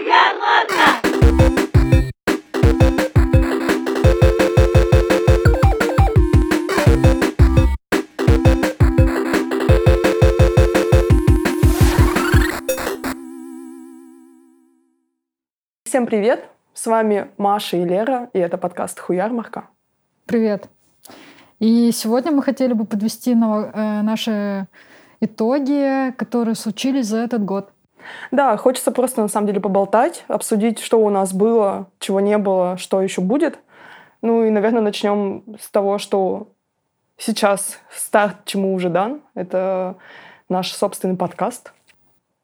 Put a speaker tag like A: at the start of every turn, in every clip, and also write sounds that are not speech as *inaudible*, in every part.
A: Всем привет! С вами Маша и Лера, и это подкаст «Хуярмарка».
B: Привет! И сегодня мы хотели бы подвести э, наши итоги, которые случились за этот год.
A: Да, хочется просто на самом деле поболтать, обсудить, что у нас было, чего не было, что еще будет. Ну и, наверное, начнем с того, что сейчас старт чему уже дан. Это наш собственный подкаст.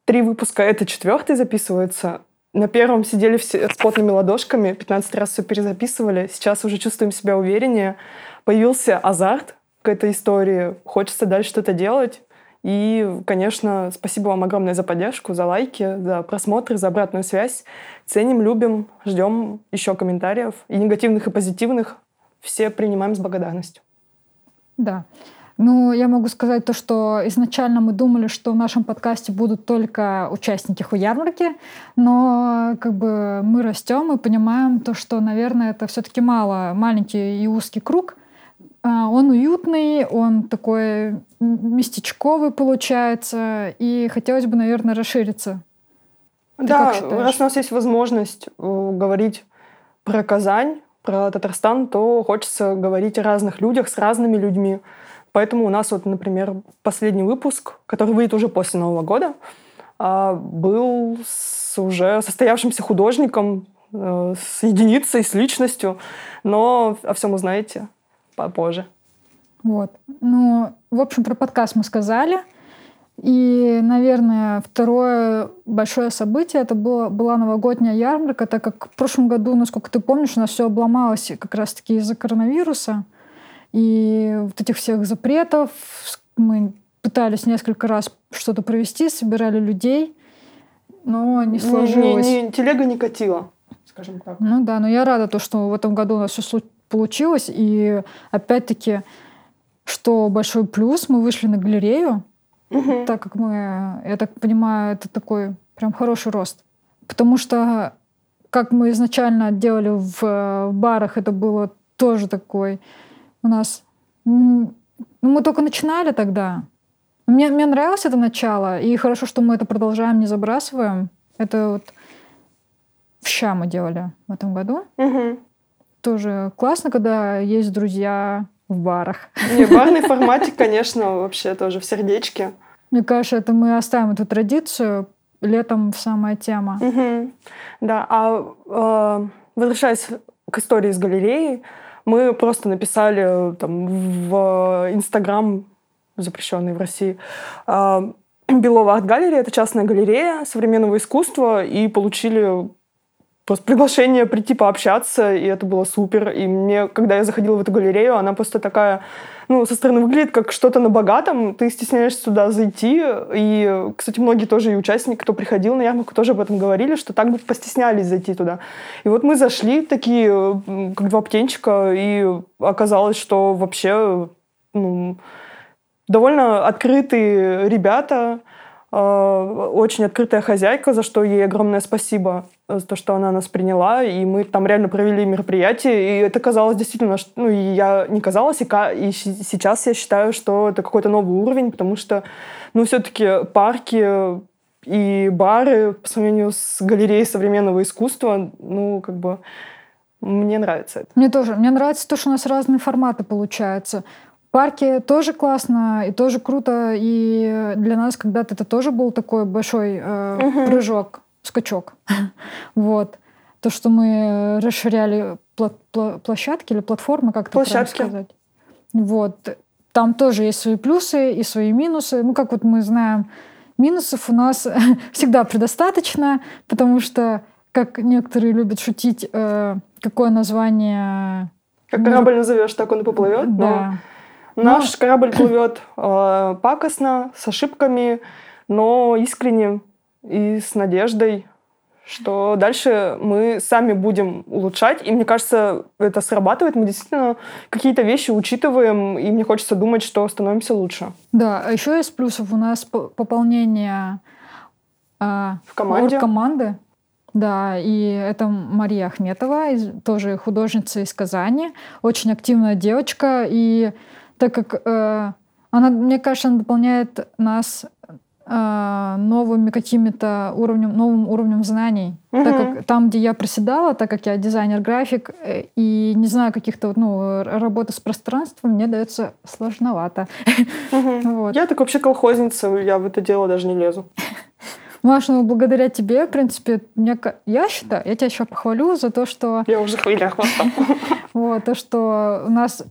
A: Три выпуска, это четвертый записывается. На первом сидели все с потными ладошками, 15 раз все перезаписывали. Сейчас уже чувствуем себя увереннее. Появился азарт к этой истории. Хочется дальше что-то делать. И, конечно, спасибо вам огромное за поддержку, за лайки, за просмотры, за обратную связь. Ценим, любим, ждем еще комментариев. И негативных, и позитивных. Все принимаем с благодарностью.
B: Да. Ну, я могу сказать то, что изначально мы думали, что в нашем подкасте будут только участники хуярмарки, но как бы мы растем и понимаем то, что, наверное, это все-таки мало, маленький и узкий круг. А, он уютный, он такой местечковый получается, и хотелось бы, наверное, расшириться.
A: Ты да, раз у нас есть возможность э, говорить про Казань, про Татарстан, то хочется говорить о разных людях с разными людьми. Поэтому у нас вот, например, последний выпуск, который выйдет уже после Нового года, а, был с уже состоявшимся художником, э, с единицей, с личностью, но о всем узнаете попозже.
B: Вот. Ну, в общем, про подкаст мы сказали. И, наверное, второе большое событие это было, была новогодняя ярмарка, так как в прошлом году, насколько ты помнишь, у нас все обломалось как раз-таки из-за коронавируса. И вот этих всех запретов мы пытались несколько раз что-то провести, собирали людей, но не сложилось.
A: Не, не, телега не катила, скажем так.
B: Ну да, но я рада, то, что в этом году у нас все получилось. И опять-таки, что большой плюс, мы вышли на галерею, угу. так как мы, я так понимаю, это такой прям хороший рост. Потому что, как мы изначально делали в, в барах, это было тоже такой у нас... Ну, мы только начинали тогда. Мне, мне нравилось это начало, и хорошо, что мы это продолжаем, не забрасываем. Это вот в ща мы делали в этом году.
A: Угу.
B: Тоже классно, когда есть друзья в барах.
A: Не, барный форматик, конечно, вообще тоже в сердечке.
B: Мне кажется, это мы оставим эту традицию. Летом самая тема.
A: Угу. Да, а э, возвращаясь к истории с галереей, мы просто написали там, в Инстаграм, запрещенный в России, а, Белова арт-галерея. Это частная галерея современного искусства. И получили просто приглашение прийти пообщаться, и это было супер. И мне, когда я заходила в эту галерею, она просто такая ну, со стороны выглядит как что-то на богатом, ты стесняешься туда зайти. И, кстати, многие тоже и участники, кто приходил на ярмарку, тоже об этом говорили, что так бы постеснялись зайти туда. И вот мы зашли такие, как два птенчика, и оказалось, что вообще ну, довольно открытые ребята, очень открытая хозяйка, за что ей огромное спасибо, за то, что она нас приняла, и мы там реально провели мероприятие, и это казалось действительно, ну, и я не казалось, и, и сейчас я считаю, что это какой-то новый уровень, потому что, ну, все-таки парки и бары по сравнению с галереей современного искусства, ну, как бы, мне нравится это.
B: Мне тоже. Мне нравится то, что у нас разные форматы получаются парке тоже классно и тоже круто. И для нас когда-то это тоже был такой большой э, угу. прыжок, скачок. *laughs* вот. То, что мы расширяли пла- пла- площадки или платформы, как это правильно сказать. Вот. Там тоже есть свои плюсы и свои минусы. Ну, как вот мы знаем, минусов у нас *laughs* всегда предостаточно, потому что, как некоторые любят шутить, э, какое название...
A: Как корабль назовешь, так он и поплывет.
B: Да. Но
A: Наш но... корабль *laughs* плывет э, пакостно, с ошибками, но искренне и с надеждой, что дальше мы сами будем улучшать. И мне кажется, это срабатывает. Мы действительно какие-то вещи учитываем, и мне хочется думать, что становимся лучше.
B: Да, а еще из плюсов у нас пополнение
A: э, в команде.
B: команды. Да, и это Мария Ахметова, тоже художница из Казани, очень активная девочка, и так как э, она, мне кажется, она дополняет нас э, новыми какими-то уровнем, новым уровнем знаний. Угу. Так как там, где я проседала, так как я дизайнер-график э, и не знаю каких-то ну, работы с пространством, мне дается сложновато.
A: Угу. *laughs* Вот. Я так вообще колхозница, я в это дело даже не лезу.
B: Маш, ну благодаря тебе, в принципе, мне, я считаю, я тебя еще похвалю за то, что...
A: Я уже хвиля хвостом. *laughs*
B: Вот, то, что у нас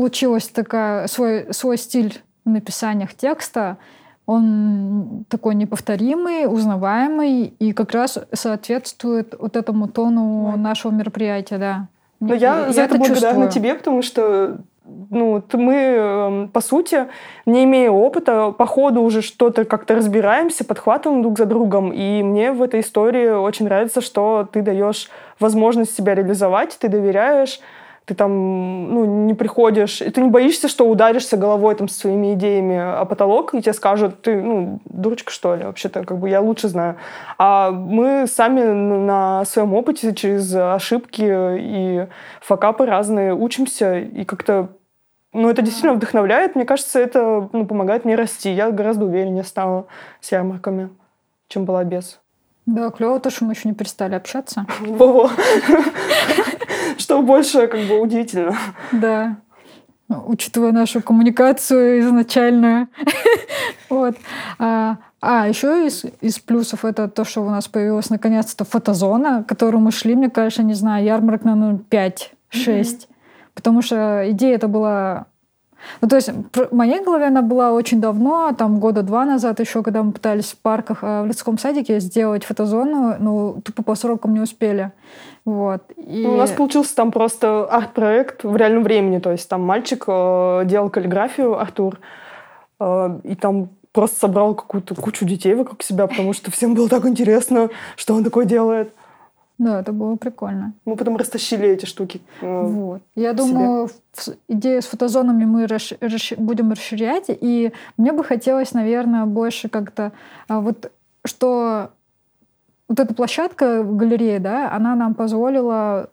B: получилось такая, свой, свой стиль в написаниях текста, он такой неповторимый, узнаваемый и как раз соответствует вот этому тону нашего мероприятия, да.
A: Но я, я за это, это благодарна тебе, потому что ну, мы, эм, по сути, не имея опыта, по ходу уже что-то как-то разбираемся, подхватываем друг за другом. И мне в этой истории очень нравится, что ты даешь возможность себя реализовать, ты доверяешь, ты там ну, не приходишь, и ты не боишься, что ударишься головой там со своими идеями о потолок, и тебе скажут, ты, ну, дурочка, что ли, вообще-то, как бы я лучше знаю. А мы сами на своем опыте через ошибки и факапы разные учимся, и как-то ну, это действительно вдохновляет. Мне кажется, это ну, помогает мне расти. Я гораздо увереннее стала с ярмарками, чем была без.
B: Да, клево то, что мы еще не перестали общаться.
A: Во-во. Что больше, как бы, удивительно.
B: Да. Учитывая нашу коммуникацию изначальную. Вот. А, а еще из, из плюсов это то, что у нас появилась наконец-то фотозона, к которой мы шли, мне кажется, не знаю, ярмарок на 5-6. Потому что идея это была ну, то есть в моей голове она была очень давно, там года два назад еще, когда мы пытались в парках э, в людском садике сделать фотозону, ну, тупо по срокам не успели. Вот.
A: И... Ну, у нас получился там просто арт-проект в реальном времени, то есть там мальчик э, делал каллиграфию, Артур, э, и там просто собрал какую-то кучу детей вокруг себя, потому что всем было так интересно, что он такое делает.
B: Да, это было прикольно.
A: Мы потом растащили эти штуки.
B: Э, вот. Я думаю, идею с фотозонами мы расш... Расш... будем расширять. И мне бы хотелось, наверное, больше как-то а, вот что вот эта площадка в галерее, да, она нам позволила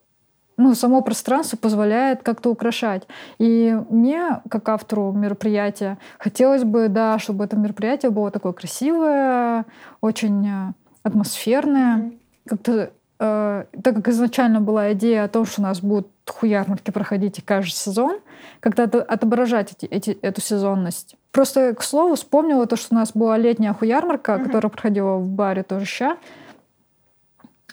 B: ну, само пространство позволяет как-то украшать. И мне, как автору мероприятия, хотелось бы, да, чтобы это мероприятие было такое красивое, очень э, атмосферное, mm-hmm. как-то э, так как изначально была идея о том, что у нас будут хуярмарки проходить каждый сезон, когда отображать эти, эти, эту сезонность. Просто, к слову, вспомнила то, что у нас была летняя хуярмарка, mm-hmm. которая проходила в баре тоже ща.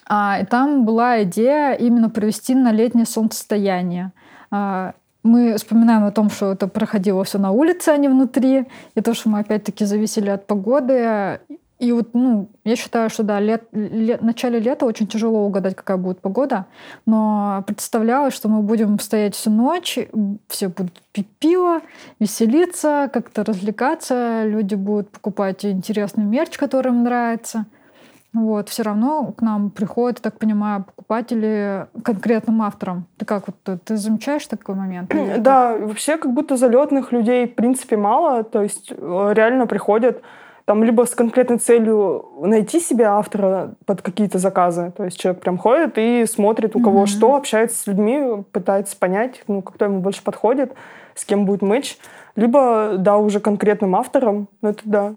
B: А, и там была идея именно провести на летнее солнцестояние. А, мы вспоминаем о том, что это проходило все на улице, а не внутри, и то, что мы опять-таки зависели от погоды. И вот, ну, я считаю, что да, лет, лет, в начале лета очень тяжело угадать, какая будет погода, но представлялось, что мы будем стоять всю ночь, все будут пить пиво, веселиться, как-то развлекаться, люди будут покупать интересный мерч, который им нравится. Вот, все равно к нам приходят, так понимаю, покупатели конкретным авторам. Ты как вот ты замечаешь такой момент?
A: Да, вообще как будто залетных людей в принципе мало, то есть э, реально приходят там либо с конкретной целью найти себе автора под какие-то заказы. То есть человек прям ходит и смотрит, у кого mm-hmm. что, общается с людьми, пытается понять, ну, кто ему больше подходит, с кем будет мэч. Либо, да, уже конкретным автором, ну, это да.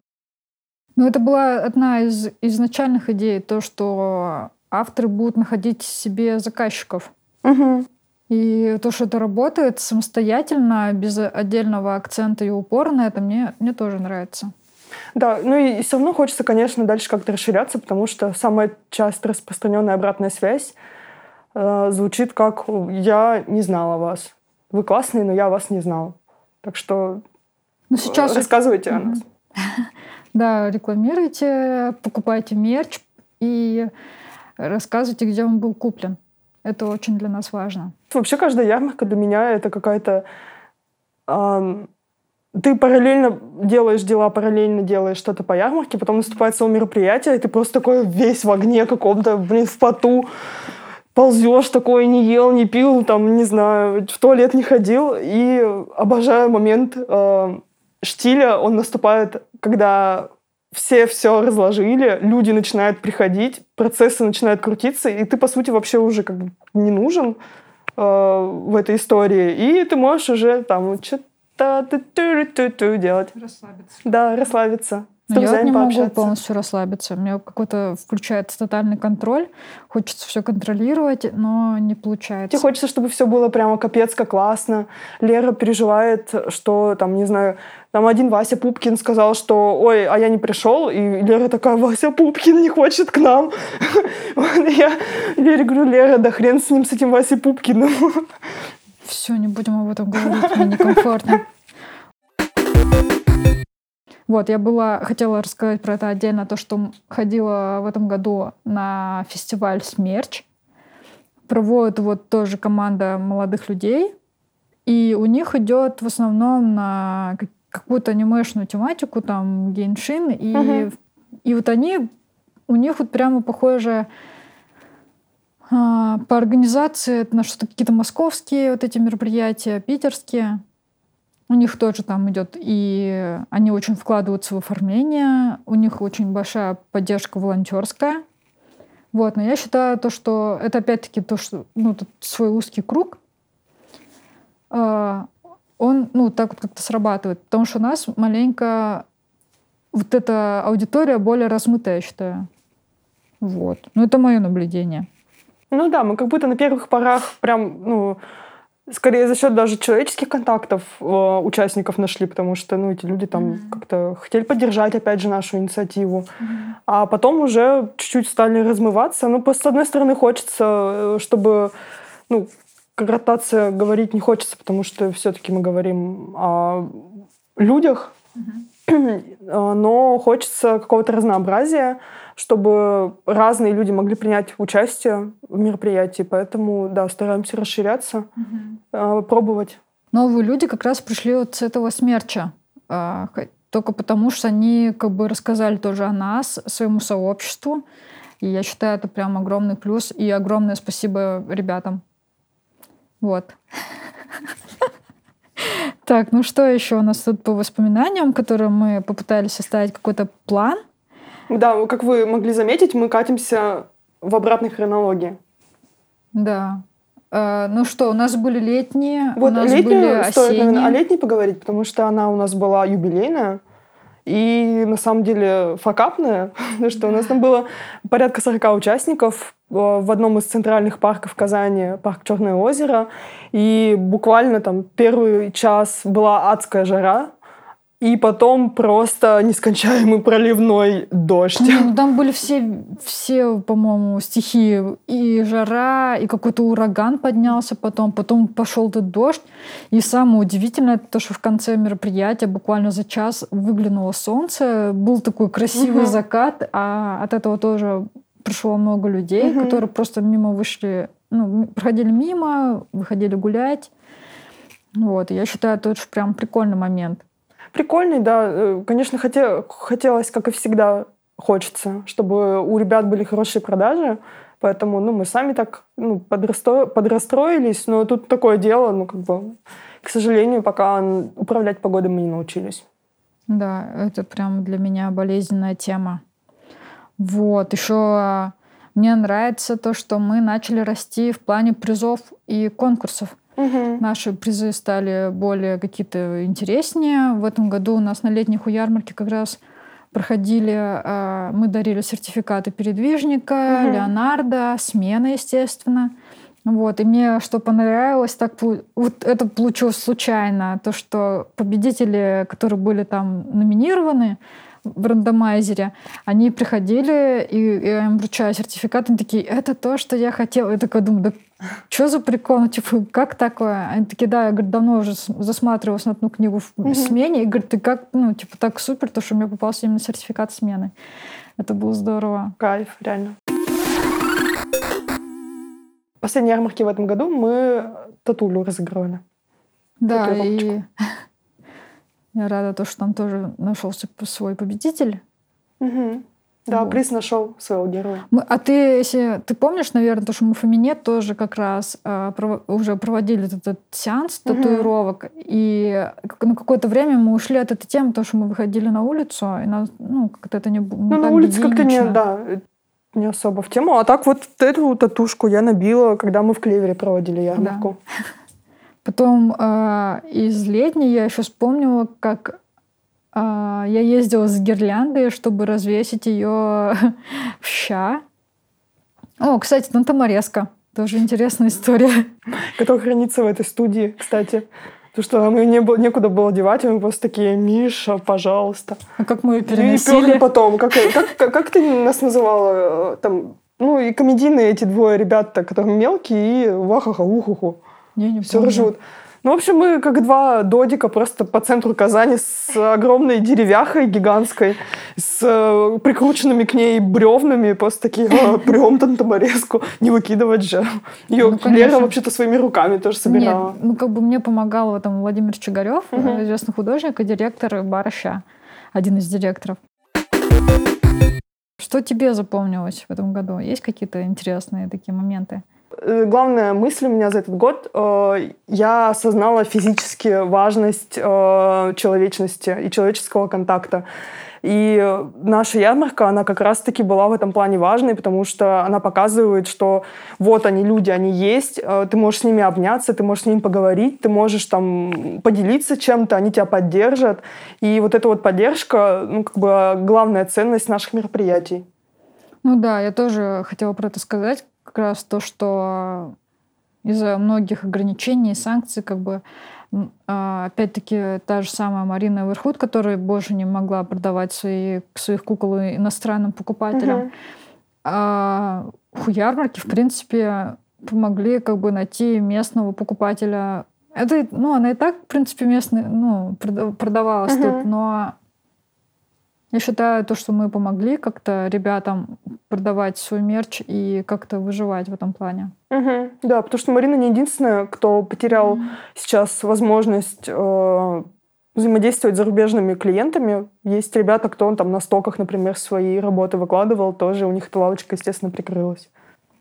B: Ну, это была одна из изначальных идей, то, что авторы будут находить себе заказчиков.
A: Угу.
B: И то, что это работает самостоятельно, без отдельного акцента и упора на это, мне, мне тоже нравится.
A: Да, ну и все равно хочется, конечно, дальше как-то расширяться, потому что самая часто распространенная обратная связь э, звучит как «я не знала вас». Вы классные, но я вас не знал. Так что ну, сейчас рассказывайте о нас. *laughs*
B: Да, рекламируйте, покупайте мерч и рассказывайте, где он был куплен. Это очень для нас важно.
A: Вообще каждая ярмарка для меня это какая-то ты параллельно делаешь дела, параллельно делаешь что-то по ярмарке, потом наступает свое мероприятие, и ты просто такой весь в огне каком-то, блин, в поту, ползешь такой, не ел, не пил, там, не знаю, в туалет не ходил. И обожаю момент э, штиля, он наступает, когда все все разложили, люди начинают приходить, процессы начинают крутиться, и ты, по сути, вообще уже как бы не нужен э, в этой истории. И ты можешь уже там что-то делать.
B: Расслабиться.
A: Да, расслабиться.
B: Но я вот
A: друзьями
B: не могу
A: пообщаться.
B: полностью расслабиться. У меня какой-то включается тотальный контроль. Хочется все контролировать, но не получается.
A: Тебе хочется, чтобы все было прямо капец как классно. Лера переживает, что там, не знаю, там один Вася Пупкин сказал, что ой, а я не пришел, и Лера такая, Вася Пупкин не хочет к нам. *laughs* Я Лере говорю, Лера, да хрен с ним, с этим Васей Пупкиным. *laughs*
B: Все, не будем об этом говорить, мне некомфортно. Вот, я была, хотела рассказать про это отдельно, то, что ходила в этом году на фестиваль «Смерч». Проводит вот тоже команда молодых людей, и у них идет в основном на как- какую-то анимешную тематику, там, гейншин, и,
A: Мгм.
B: и вот они, у них вот прямо похоже по организации это на что-то какие-то московские вот эти мероприятия, питерские. У них тоже там идет, и они очень вкладываются в оформление, у них очень большая поддержка волонтерская. Вот, но я считаю то, что это опять-таки то, что ну, свой узкий круг, а, он ну, так вот как-то срабатывает. Потому что у нас маленько вот эта аудитория более размытая, я считаю. Вот. Ну, это мое наблюдение.
A: Ну да, мы как будто на первых порах прям, ну, скорее за счет даже человеческих контактов э, участников нашли, потому что, ну, эти люди там
B: Мгм.
A: как-то хотели поддержать, опять же, нашу инициативу. А потом уже чуть-чуть стали размываться. Ну, просто, с одной стороны, хочется, э, чтобы, ну, ротация говорить не хочется, потому что все-таки мы говорим о людях, *clears throat* Э, но хочется какого-то разнообразия, чтобы разные люди могли принять участие в мероприятии. Поэтому, да, стараемся расширяться, э, пробовать.
B: Новые люди как раз пришли вот с этого смерча. А, Только потому, что они как бы рассказали тоже о нас, своему сообществу. И я считаю, это прям огромный плюс. И огромное спасибо ребятам. Вот. *laughs* Так, ну что еще у нас тут по воспоминаниям, которые мы попытались составить какой-то план?
A: Да, как вы могли заметить, мы катимся в обратной хронологии.
B: Да. Э, ну что, у нас были летние, у
A: Вот
B: нас были
A: летнюю стоит,
B: осенние.
A: наверное, о летней поговорить, потому что она у нас была юбилейная. И на самом деле факапная, *laughs* потому что у нас там было порядка 40 участников э, в одном из центральных парков Казани, парк Черное озеро. И буквально там первый час была адская жара, и потом просто нескончаемый проливной дождь.
B: Ну, Там были все, все, по-моему, стихии. И жара, и какой-то ураган поднялся потом. Потом пошел этот дождь. И самое удивительное, это то, что в конце мероприятия буквально за час выглянуло солнце. Был такой красивый
A: Мгм.
B: закат. А от этого тоже пришло много людей,
A: Мгм.
B: которые просто мимо вышли, ну, проходили мимо, выходили гулять. Вот. Я считаю, это очень прям прикольный момент.
A: Прикольный, да. Э, Конечно, хоте- хотелось, как и всегда, хочется, чтобы у ребят были хорошие продажи. Поэтому ну, мы сами так ну, подрасто- подрастроились. Но тут такое дело, ну, как бы, к сожалению, пока управлять погодой мы не научились.
B: Да, это прям для меня болезненная тема. Вот, еще мне нравится то, что мы начали расти в плане призов и конкурсов. Наши призы стали более какие-то интереснее. В этом году у нас на летних у ярмарки как раз проходили, а, мы дарили сертификаты передвижника,
A: Мгм.
B: Леонардо, смена, естественно. Вот, и мне что понравилось, так вот это получилось случайно, то, что победители, которые были там номинированы в рандомайзере, они приходили, и, и я им вручаю сертификат, они такие, это то, что я хотела. Я такая думаю, да что за прикол? Ну, типа, как такое? Они такие, да, я говорю, давно уже засматривалась на одну книгу в смене, и говорит, ты как, ну, типа, так супер, то, что у меня попался именно сертификат смены. Это было здорово.
A: Кайф, реально. Последние ярмарки в этом году мы татулю разыгрывали.
B: Да, и я рада, то, что там тоже нашелся свой победитель.
A: Мгм. Да, вот. приз нашел своего героя.
B: Мы, а ты, если ты помнишь, наверное, то, что мы в Фомине тоже как раз э, пров, уже проводили этот сеанс угу. татуировок, и на какое-то время мы ушли от этой темы, потому что мы выходили на улицу, и нас, ну, как-то это не, не
A: Ну, на улице как-то не, да, не особо в тему. А так вот эту татушку я набила, когда мы в Клевере проводили ярмарку. Да.
B: Потом э, из летней я еще вспомнила, как а, я ездила с гирляндой, чтобы развесить ее *laughs* в ща. О, кстати, там Тамареска. Тоже интересная история.
A: Которая хранится в этой студии, кстати. Потому что мы не было, некуда было девать, и мы просто такие, Миша, пожалуйста.
B: А как мы ее переносили?
A: И потом. Как, как, как, как ты нас называла? Э, там, ну, и комедийные эти двое ребята, которые мелкие, и вахаха, ухуху.
B: Не, не
A: Все ржут. Ну, в общем, мы как два додика просто по центру Казани с огромной деревяхой гигантской, с э, прикрученными к ней бревнами, просто такие, а, *laughs* прям тантаморезку, не выкидывать же. Ее ну, Лера вообще-то своими руками тоже собирала.
B: Нет, ну, как бы мне помогал этом Владимир Чигарев, угу. известный художник и директор Барыша, один из директоров. Что тебе запомнилось в этом году? Есть какие-то интересные такие моменты?
A: Э, главная мысль у меня за этот год, э, я осознала физически важность э, человечности и человеческого контакта. И наша ярмарка, она как раз-таки была в этом плане важной, потому что она показывает, что вот они люди, они есть, ты можешь с ними обняться, ты можешь с ними поговорить, ты можешь там поделиться чем-то, они тебя поддержат. И вот эта вот поддержка, ну, как бы главная ценность наших мероприятий.
B: Ну да, я тоже хотела про это сказать как раз то, что из-за многих ограничений и санкций, как бы, а, опять-таки, та же самая Марина Верхут, которая больше не могла продавать свои, своих кукол иностранным покупателям. Угу. А у ярмарки, в принципе, помогли как бы найти местного покупателя. Это, ну, она и так, в принципе, местная, ну, продавалась угу. тут, но я считаю, то, что мы помогли как-то ребятам продавать свой мерч и как-то выживать в этом плане.
A: Угу. Да, потому что Марина не единственная, кто потерял mm. сейчас возможность э, взаимодействовать с зарубежными клиентами. Есть ребята, кто он там на стоках, например, свои работы выкладывал, тоже у них эта лавочка, естественно, прикрылась.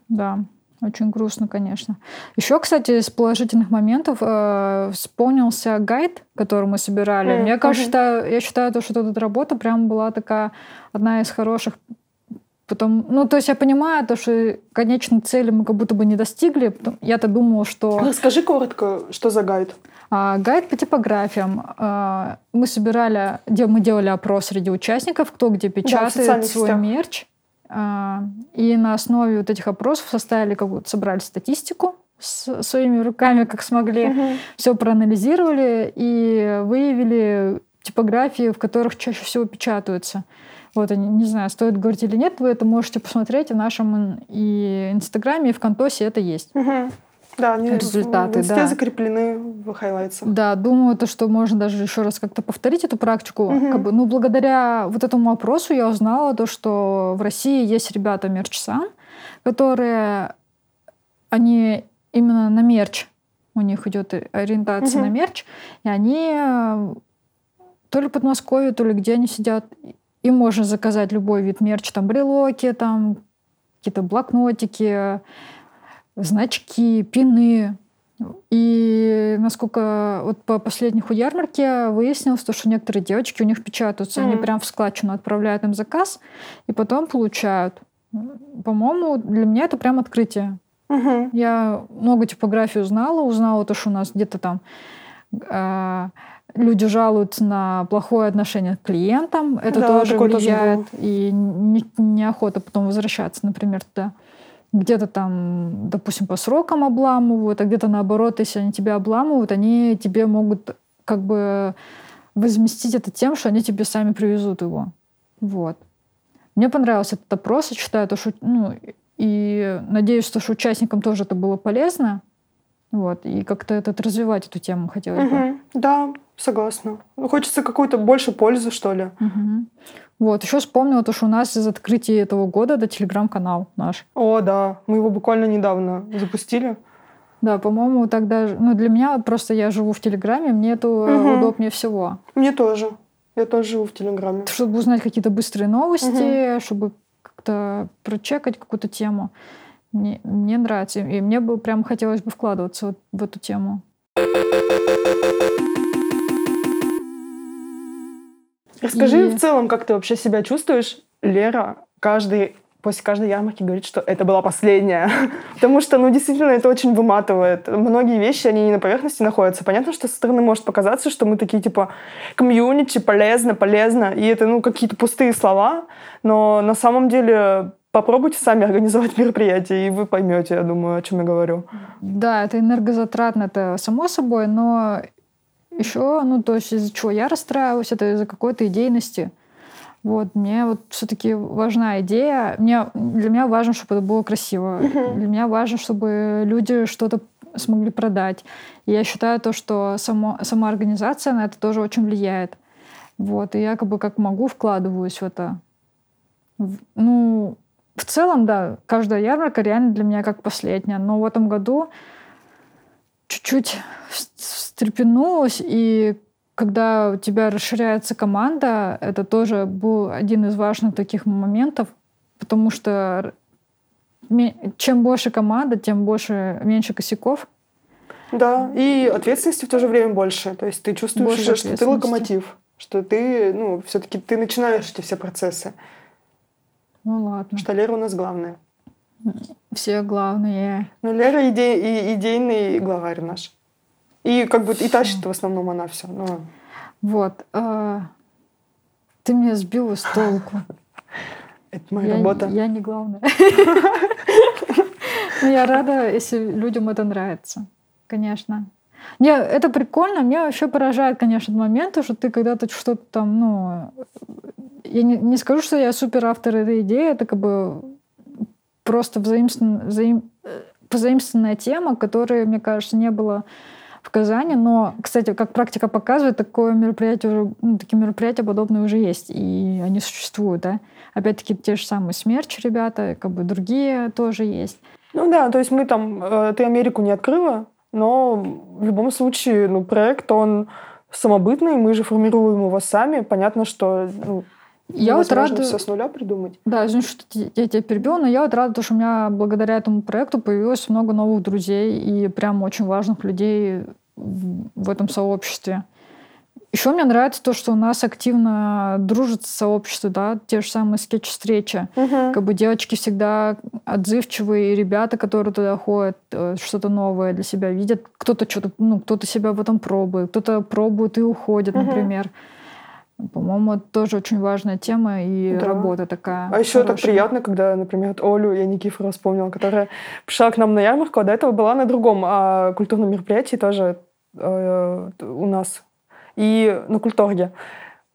B: Да. Очень грустно, конечно. Еще, кстати, из положительных моментов э, вспомнился гайд, который мы собирали. Mm, Мне кажется, mm-hmm. я считаю, то, что эта работа прям была такая одна из хороших. Потом, ну, то есть я понимаю, то, что конечной цели мы как будто бы не достигли. Я-то думала, что...
A: Расскажи коротко, что за гайд.
B: А, гайд по типографиям. А, мы собирали, мы делали опрос среди участников, кто где печатает да, свой сетях. мерч. А, и на основе вот этих опросов составили какую-то, собрали статистику с своими руками, как смогли, угу. все проанализировали и выявили типографии, в которых чаще всего печатаются. Вот, не знаю, стоит говорить или нет, вы это можете посмотреть в нашем и Инстаграме, и в Контосе это есть.
A: Угу. Да, они результаты, в да. закреплены в хайлайтсах.
B: Да, думаю, то, что можно даже еще раз как-то повторить эту практику. Угу. Как бы, ну, благодаря вот этому опросу я узнала то, что в России есть ребята мерчсан, которые они именно на мерч, у них идет ориентация угу. на мерч, и они э, то ли под Подмосковье, то ли где они сидят, им можно заказать любой вид мерча, там брелоки, там какие-то блокнотики, значки, пины. И насколько вот по последних у ярмарки выяснилось, то, что некоторые девочки у них печатаются, mm-hmm. они прям в складчину отправляют им заказ и потом получают. По-моему, для меня это прям открытие.
A: Mm-hmm.
B: Я много типографий узнала, узнала то, что у нас где-то там э, люди жалуются на плохое отношение к клиентам, это да, тоже влияет, тоже и не, неохота потом возвращаться, например, туда где-то там, допустим, по срокам обламывают, а где-то наоборот, если они тебя обламывают, они тебе могут как бы возместить это тем, что они тебе сами привезут его. Вот. Мне понравился этот опрос, я считаю, то, что, ну, и надеюсь, что участникам тоже это было полезно. Вот, и как-то этот, развивать эту тему хотелось угу. бы.
A: Да, согласна. Хочется какой-то больше пользы, что ли.
B: Угу. Вот, еще вспомнила то, что у нас из открытия этого года это телеграм-канал наш.
A: О, да, мы его буквально недавно запустили.
B: Да, по-моему, тогда... Ну, для меня просто я живу в Телеграме, мне это угу. удобнее всего.
A: Мне тоже. Я тоже живу в Телеграме.
B: Чтобы узнать какие-то быстрые новости, угу. чтобы как-то прочекать какую-то тему. Мне, мне нравится. И мне бы прям хотелось бы вкладываться вот в эту тему.
A: Расскажи и... в целом, как ты вообще себя чувствуешь. Лера каждый после каждой ярмарки говорит, что это была последняя. *laughs* Потому что, ну, действительно, это очень выматывает. Многие вещи, они не на поверхности находятся. Понятно, что со стороны может показаться, что мы такие, типа, комьюнити, полезно, полезно. И это, ну, какие-то пустые слова. Но на самом деле попробуйте сами организовать *laughs* мероприятие, и вы поймете, я думаю, о чем я говорю.
B: Да, это энергозатратно, это само собой, но еще, ну, то есть из-за чего я расстраиваюсь, это из-за какой-то идейности. Вот, мне вот все-таки важна идея. Мне, для меня важно, чтобы это было красиво. Для меня важно, чтобы люди что-то смогли продать. И я считаю то, что само, сама организация на это тоже очень влияет. Вот, и я как бы как могу вкладываюсь в это. Ну, в целом, да, каждая ярмарка реально для меня как последняя. Но в этом году чуть-чуть встрепенулась и когда у тебя расширяется команда, это тоже был один из важных таких моментов, потому что чем больше команда, тем больше меньше косяков.
A: Да, и ответственности в то же время больше. То есть ты чувствуешь больше уже, что ты локомотив, что ты, ну, все-таки ты начинаешь эти все процессы.
B: Ну ладно.
A: Что Лера у нас главная.
B: Все главные.
A: Ну, Лера иде- и идейный главарь наш. И как бы и тащит в основном она все. Но... Ну.
B: Вот. А, ты меня сбила с толку. *laughs*
A: Это моя я, работа.
B: Я не главная. *laughs* Но я рада, если людям это нравится. Конечно. Не, это прикольно. Мне вообще поражает, конечно, момент, что ты когда-то что-то там, ну... Я не, не скажу, что я супер автор этой идеи. Это как бы просто взаимствен, взаим, позаимствованная тема, которой, мне кажется, не было в Казани, но, кстати, как практика показывает, такое мероприятие уже, ну, такие мероприятия подобные уже есть, и они существуют, да. Опять-таки те же самые смерч ребята, как бы другие тоже есть.
A: Ну да, то есть мы там, э, ты Америку не открыла, но в любом случае, ну, проект, он самобытный, мы же формируем его сами. Понятно, что ну, я вот рада... все с нуля придумать.
B: Да, извини, что я тебя перебила, но я вот рада, что у меня благодаря этому проекту появилось много новых друзей и прям очень важных людей в этом сообществе. Еще мне нравится то, что у нас активно дружит сообщество, да, те же самые скетч-встречи. Угу. Как бы девочки всегда отзывчивые, и ребята, которые туда ходят, э, что-то новое для себя видят. Кто-то что-то, ну, кто-то себя в этом пробует, кто-то пробует и уходит, угу. например. По-моему, это тоже очень важная тема и да. работа такая.
A: А еще так приятно, когда, например, Олю я Никифорова вспомнила, которая пришла к нам на ярмарку, а до этого была на другом а, культурном мероприятии тоже э, у нас. И на культурге.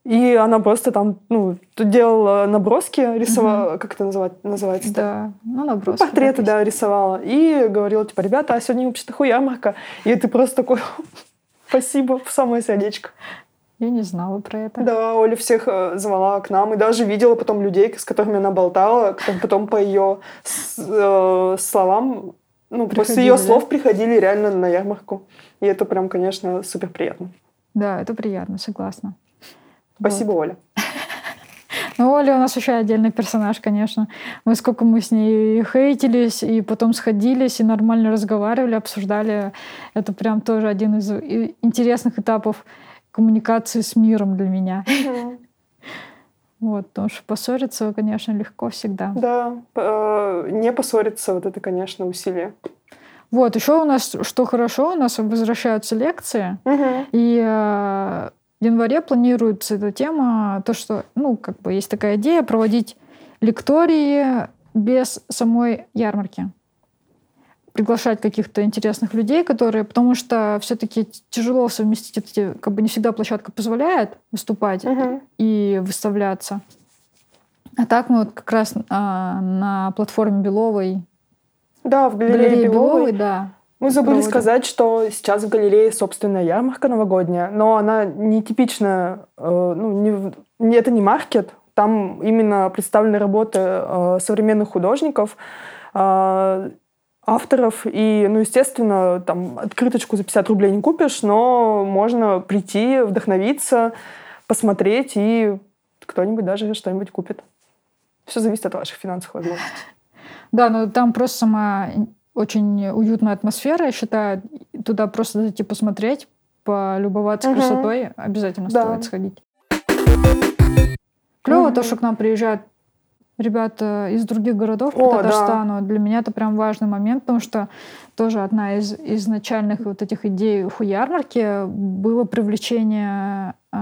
A: И она просто там, ну, делала наброски, рисовала, угу. как это называть, называется?
B: Да, ну, наброски.
A: Портреты, да, рисовала. И говорила, типа, ребята, а сегодня вообще такой ярмарка. И ты просто такой, *laughs* спасибо, в самое сердечко.
B: Я не знала про это.
A: Да, Оля всех э, звала к нам и даже видела потом людей, с которыми она болтала, потом по ее э, словам, ну, приходили, после ее да? слов приходили реально на ярмарку. И это прям, конечно, супер приятно.
B: Да, это приятно, согласна.
A: Спасибо, вот. Оля. *laughs*
B: Ну, Оля у нас еще отдельный персонаж, конечно. Мы сколько мы с ней хейтились, и потом сходились, и нормально разговаривали, обсуждали. Это прям тоже один из интересных этапов коммуникации с миром для меня. *laughs* Вот, потому что поссориться, конечно, легко всегда.
A: Да, э, не поссориться, вот это, конечно, усилие.
B: Вот, еще у нас, что хорошо, у нас возвращаются лекции, угу. и э, в январе планируется эта тема, то, что, ну, как бы есть такая идея проводить лектории без самой ярмарки приглашать каких-то интересных людей, которые, потому что все-таки тяжело совместить эти, как бы не всегда площадка позволяет выступать угу. и выставляться. А так мы вот как раз а, на платформе Беловой.
A: Да, в галерее, галерее Беловой, Беловой,
B: да.
A: Мы забыли проводим. сказать, что сейчас в галерее собственная ярмарка новогодняя, но она не типичная, э, ну, не, это не маркет, там именно представлены работы э, современных художников, э, авторов. И, ну, естественно, там открыточку за 50 рублей не купишь, но можно прийти, вдохновиться, посмотреть, и кто-нибудь даже что-нибудь купит. Все зависит от ваших финансовых возможностей.
B: Да, но там просто сама очень уютная атмосфера, я считаю. Туда просто зайти посмотреть, полюбоваться угу. красотой, обязательно да. стоит сходить. Клево угу. то, что к нам приезжают ребята из других городов по Татарстану. Да. Для меня это прям важный момент, потому что тоже одна из изначальных вот этих идей хуярмарки было привлечение э,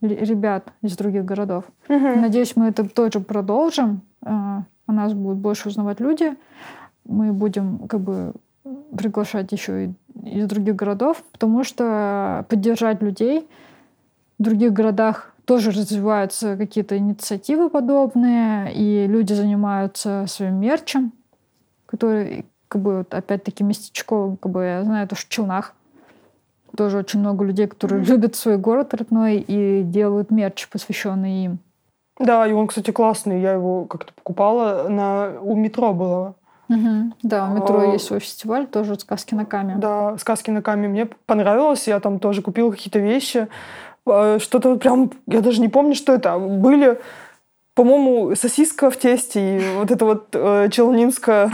B: ребят из других городов. Угу. Надеюсь, мы это тоже продолжим. Э, у нас будут больше узнавать люди. Мы будем как бы приглашать еще и из других городов, потому что поддержать людей в других городах тоже развиваются какие-то инициативы подобные, и люди занимаются своим мерчем, который, как бы, вот, опять-таки, местечковым, как бы, я знаю, это в Челнах. Тоже очень много людей, которые mm-hmm. любят свой город родной и делают мерч, посвященный им.
A: Да, и он, кстати, классный. Я его как-то покупала на... у метро было.
B: Угу. Да, у метро а, есть свой фестиваль, тоже «Сказки на каме».
A: Да, «Сказки на каме» мне понравилось. Я там тоже купила какие-то вещи. А, что-то прям, я даже не помню, что это. Были, по-моему, сосиска в тесте и вот это вот э, челнинская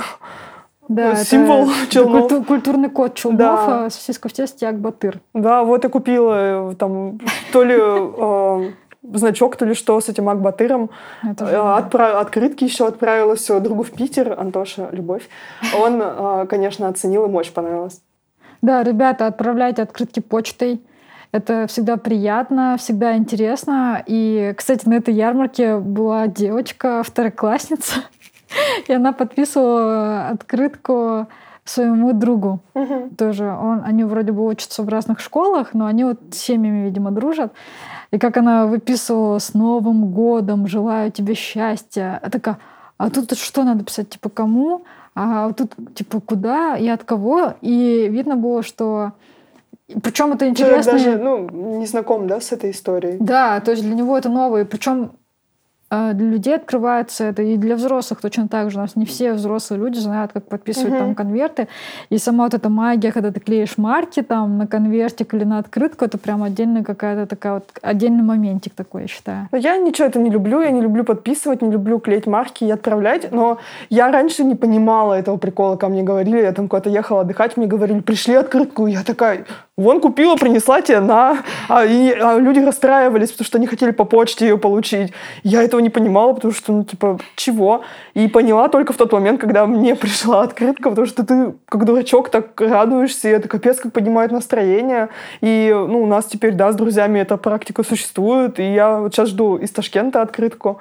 A: да, символ
B: это, *laughs* челнов. Это культурный код челнов, да. а сосиска в тесте як батыр.
A: Да, вот я купила э, там то ли э, значок, то ли что с этим Акбатыром. Э, отправ... Открытки еще отправила все другу в Питер, Антоша, любовь. Он, э, конечно, оценил, ему очень понравилось.
B: Да, ребята, отправляйте открытки почтой. Это всегда приятно, всегда интересно. И, кстати, на этой ярмарке была девочка, второклассница, *laughs* и она подписывала открытку своему другу угу. тоже. Он, они вроде бы учатся в разных школах, но они вот с семьями, видимо, дружат. И как она выписывала «С Новым годом! Желаю тебе счастья!» А такая, а тут что надо писать? Типа, кому? А тут, типа, куда и от кого? И видно было, что причем это интересно.
A: Человек даже ну, не знаком, да, с этой историей.
B: Да, то есть для него это новое. Причем а, для людей открывается это, и для взрослых точно так же. У нас не все взрослые люди знают, как подписывать угу. там конверты. И сама вот эта магия, когда ты клеишь марки там на конвертик или на открытку, это прям отдельная какая-то такая вот отдельный моментик такой, я считаю.
A: Но я ничего это не люблю, я не люблю подписывать, не люблю клеить марки и отправлять, но я раньше не понимала этого прикола, ко мне говорили, я там куда-то ехала отдыхать, мне говорили, пришли открытку, я такая, вон купила, принесла тебе на, а, и а люди расстраивались, потому что они хотели по почте ее получить. Я этого не понимала, потому что, ну, типа, чего? И поняла только в тот момент, когда мне пришла открытка, потому что ты, как дурачок, так радуешься, и это капец как поднимает настроение. И, ну, у нас теперь, да, с друзьями эта практика существует, и я вот сейчас жду из Ташкента открытку.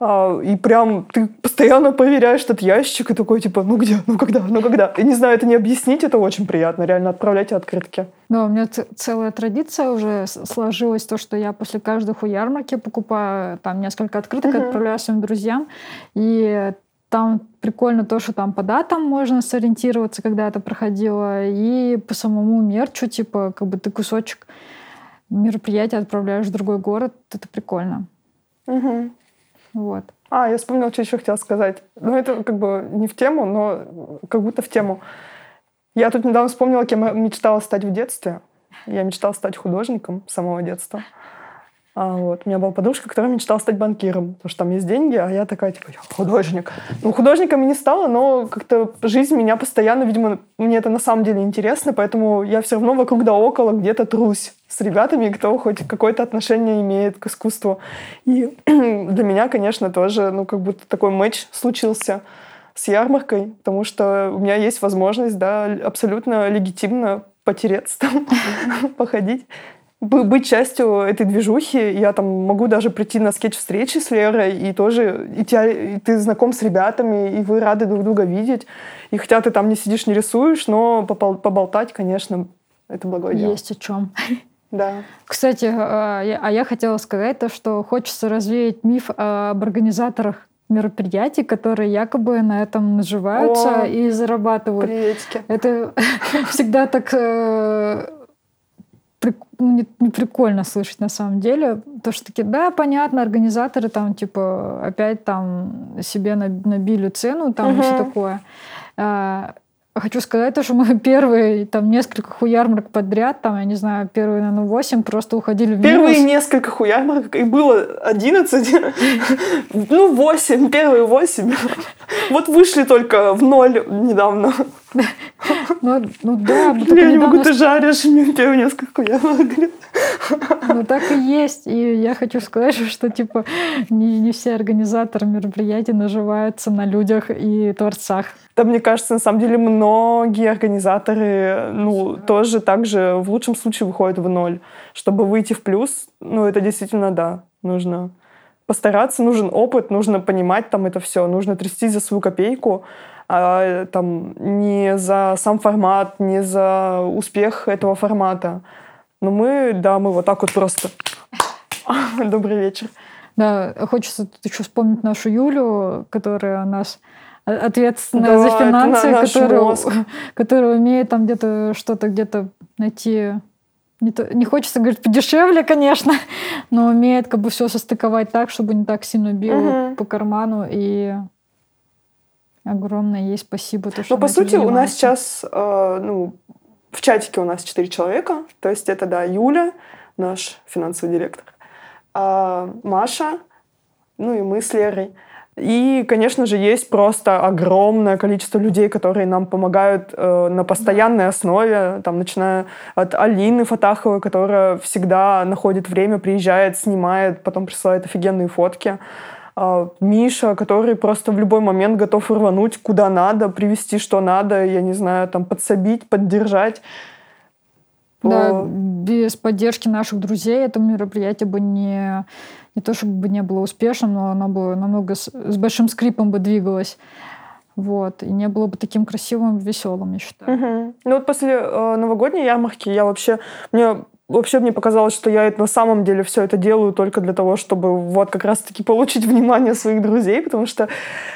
A: А, и прям ты постоянно проверяешь этот ящик и такой, типа, ну где, ну когда, ну когда. И не знаю, это не объяснить, это очень приятно, реально отправляйте открытки.
B: Да, у меня целая традиция уже сложилась, то, что я после каждой ярмарки покупаю там несколько открыток, uh-huh. отправляю своим друзьям, и там прикольно то, что там по датам можно сориентироваться, когда это проходило, и по самому мерчу, типа, как бы ты кусочек мероприятия отправляешь в другой город, это прикольно.
A: Угу.
B: Вот.
A: А, я вспомнила, что еще хотела сказать. Ну, это как бы не в тему, но как будто в тему. Я тут недавно вспомнила, кем я мечтала стать в детстве. Я мечтала стать художником с самого детства. А вот. У меня была подружка, которая мечтала стать банкиром, потому что там есть деньги, а я такая, типа, художник. Ну, художником я не стала, но как-то жизнь меня постоянно, видимо, мне это на самом деле интересно, поэтому я все равно вокруг да около где-то трусь с ребятами, кто хоть какое-то отношение имеет к искусству. И *clears throat* для меня, конечно, тоже, ну, как будто такой матч случился с ярмаркой, потому что у меня есть возможность, да, абсолютно легитимно потереться *laughs* там, *laughs* походить быть частью этой движухи. Я там могу даже прийти на скетч-встречи с Лерой, и тоже и, тебя, и ты знаком с ребятами, и вы рады друг друга видеть. И хотя ты там не сидишь, не рисуешь, но поболтать, конечно, это благое дело.
B: Есть о чем. *laughs*
A: Да.
B: Кстати, а, а я хотела сказать то, что хочется развеять миф об организаторах мероприятий, которые якобы на этом наживаются О, и зарабатывают.
A: Приветики.
B: Это *laughs* всегда так э, ну, прикольно слышать на самом деле. То, что такие, да, понятно, организаторы там, типа, опять там себе набили цену, там угу. и все такое. А, хочу сказать то, что мы *laughs* первые там несколько хуярмарок подряд, там, я не знаю, первые, наверное, восемь просто уходили в
A: Первые
B: минус.
A: несколько хуярмарок, и было 11, *laughs* ну, 8, первые 8. *laughs* Вот вышли только в ноль недавно.
B: Ну, ну да, мы
A: Я не могу, ты жаришь мне первые несколько хуярмарок.
B: Ну, так и есть. И я хочу сказать, что, типа, не, не все организаторы мероприятий наживаются на людях и творцах.
A: Да, мне кажется, на самом деле многие организаторы, ну, тоже так же в лучшем случае выходят в ноль. Чтобы выйти в плюс, ну, это действительно, да, нужно постараться, нужен опыт, нужно понимать там это все, нужно трястись за свою копейку, а, там, не за сам формат, не за успех этого формата. Но мы, да, мы вот так вот просто... *laughs* Добрый вечер.
B: Да, хочется тут еще вспомнить нашу Юлю, которая у нас ответственная
A: Да,
B: за финансы,
A: на-
B: которая, *laughs* которая умеет там где-то что-то где-то найти. Не, то- не хочется говорить подешевле, конечно, *laughs* но умеет как бы все состыковать так, чтобы не так сильно било
A: Мгм.
B: по карману. И огромное ей спасибо. То, что
A: Ну, по
B: она этим
A: сути, у нас сейчас, э, ну, в чатике у нас четыре человека. То есть это, да, Юля, наш финансовый директор, а, Маша, ну и мы с Лерой. И, конечно же, есть просто огромное количество людей, которые нам помогают э, на постоянной основе, там, начиная от Алины Фатаховой, которая всегда находит время, приезжает, снимает, потом присылает офигенные фотки. А, Миша, который просто в любой момент готов рвануть куда надо, привести что надо, я не знаю, там, подсобить, поддержать.
B: Да, без поддержки наших друзей это мероприятие бы не, не то чтобы бы не было успешным, но оно бы намного с, с большим скрипом бы двигалось. Вот. И не было бы таким красивым, веселым, я считаю.
A: Мгм. Ну вот после э, новогодней ярмарки я вообще... Мне вообще мне показалось, что я это на самом деле все это делаю только для того, чтобы вот как раз-таки получить внимание своих друзей, потому что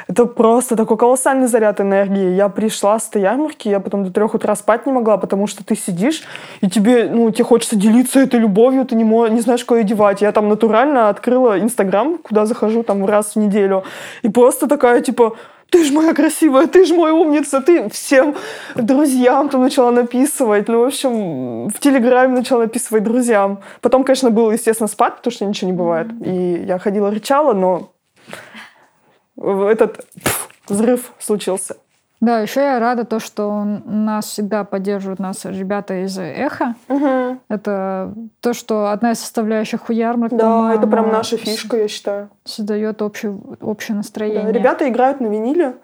A: это просто такой колоссальный заряд энергии. Я пришла с этой ярмарки, я потом до трех утра спать не могла, потому что ты сидишь, и тебе, ну, тебе хочется делиться этой любовью, ты не, мо- не знаешь, куда ее девать. Я там натурально открыла Инстаграм, куда захожу там раз в неделю, и просто такая, типа, ты ж моя красивая, ты ж моя умница, ты всем друзьям там начала написывать. Ну, в общем, в Телеграме начала написывать друзьям. Потом, конечно, был, естественно, спад, потому что ничего не бывает. И я ходила, рычала, но этот пф, взрыв случился.
B: Да, еще я рада то, что нас всегда поддерживают нас ребята из Эхо. Это то, что одна из составляющих хуярмарок.
A: Да,
B: по-моему,
A: это прям наша фишка, я считаю.
B: Создает общее, общее
A: Да,
B: настроение.
A: Ребята играют на виниле,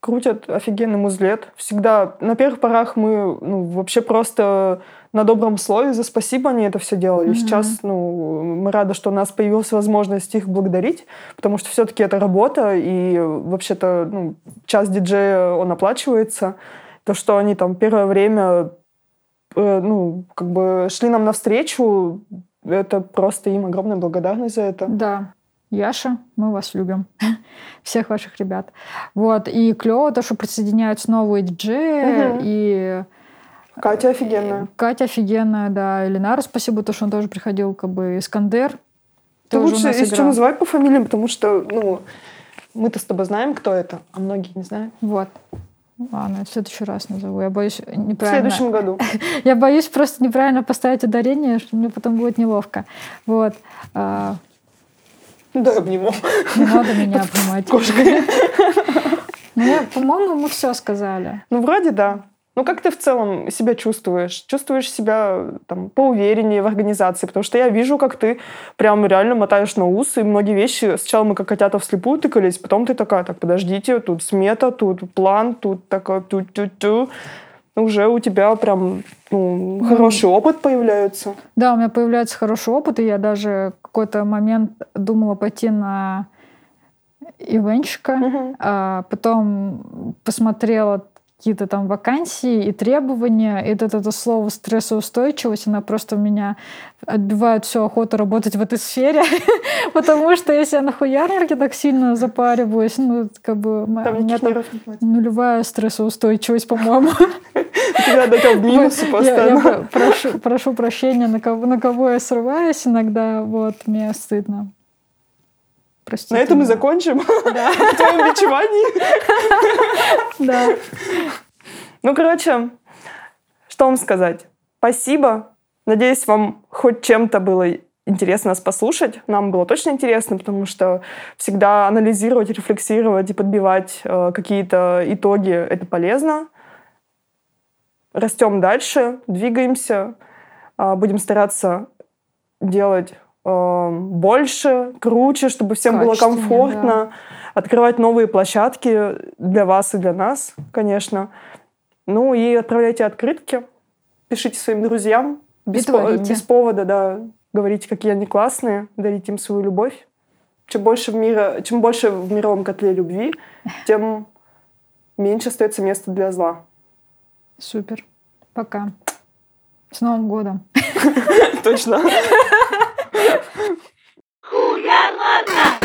A: крутят офигенный музлет. Всегда на первых порах мы ну, вообще просто на добром слове за спасибо они это все делали.
B: Мгм.
A: Сейчас ну, мы рады, что у нас появилась возможность их благодарить, потому что все-таки это работа, и вообще-то ну, час диджея, он оплачивается. То, что они там первое время э, ну, как бы шли нам навстречу, это просто им огромная благодарность за это.
B: Да. Яша, мы вас любим. *laughs* Всех ваших ребят. Вот. И клево то, что присоединяются новые диджеи.
A: Мгм.
B: И
A: Катя офигенная.
B: Катя офигенная, да. И Ленару спасибо, то, что он тоже приходил, как бы Искандер.
A: Ты лучше, что,
B: играл.
A: называй по фамилиям, потому что, ну, мы-то с тобой знаем, кто это, а многие не знают.
B: Вот. Ладно, в следующий раз назову. Я боюсь
A: В
B: неправильно.
A: следующем году. *laughs*
B: Я боюсь просто неправильно поставить ударение, что мне потом будет неловко. Вот. А,
A: Да, обниму.
B: не надо меня *laughs* обнимать.
A: Кошкой. *laughs*
B: Ну, по-моему, мы все сказали.
A: Ну, вроде да. Ну, как ты в целом себя чувствуешь? Чувствуешь себя там поувереннее в организации? Потому что я вижу, как ты прям реально мотаешь на ус, и многие вещи... Сначала мы как котята вслепую тыкались, потом ты такая, так, подождите, тут смета, тут план, тут такое ту-ту-ту. Уже у тебя прям ну, хороший опыт появляется.
B: Да, у меня появляется хороший опыт, и я даже какой-то момент думала пойти на ивенщика,
A: Мгм.
B: а потом посмотрела какие-то там вакансии и требования, и вот это слово стрессоустойчивость, она просто меня отбивает всю охоту работать в этой сфере, *laughs* потому что если я на хуярмарке так сильно запариваюсь, ну, как бы у меня там нулевая стрессоустойчивость, по-моему. *laughs*
A: У тебя до этого минусы *laughs* постоянно.
B: про- прошу, прощения, на кого, на кого я срываюсь иногда. Вот, мне стыдно. Простите.
A: На этом мы закончим. В твоем бичевании.
B: Да.
A: Ну, короче, что вам сказать? Спасибо. Надеюсь, вам хоть чем-то было интересно нас послушать. Нам было точно интересно, потому что всегда анализировать, рефлексировать и подбивать э, какие-то итоги — это полезно. Растем дальше, двигаемся, э, будем стараться делать э, больше, круче, чтобы всем было комфортно, да. открывать новые площадки для вас и для нас, конечно. Ну и отправляйте открытки, пишите своим друзьям, без, по- без повода, да, говорите, какие они классные, дарите им свою любовь. Чем больше, в мире, чем больше в мировом котле любви, тем меньше остается места для зла.
B: Супер. Пока. С Новым годом. *laughs*
A: Точно. Хуя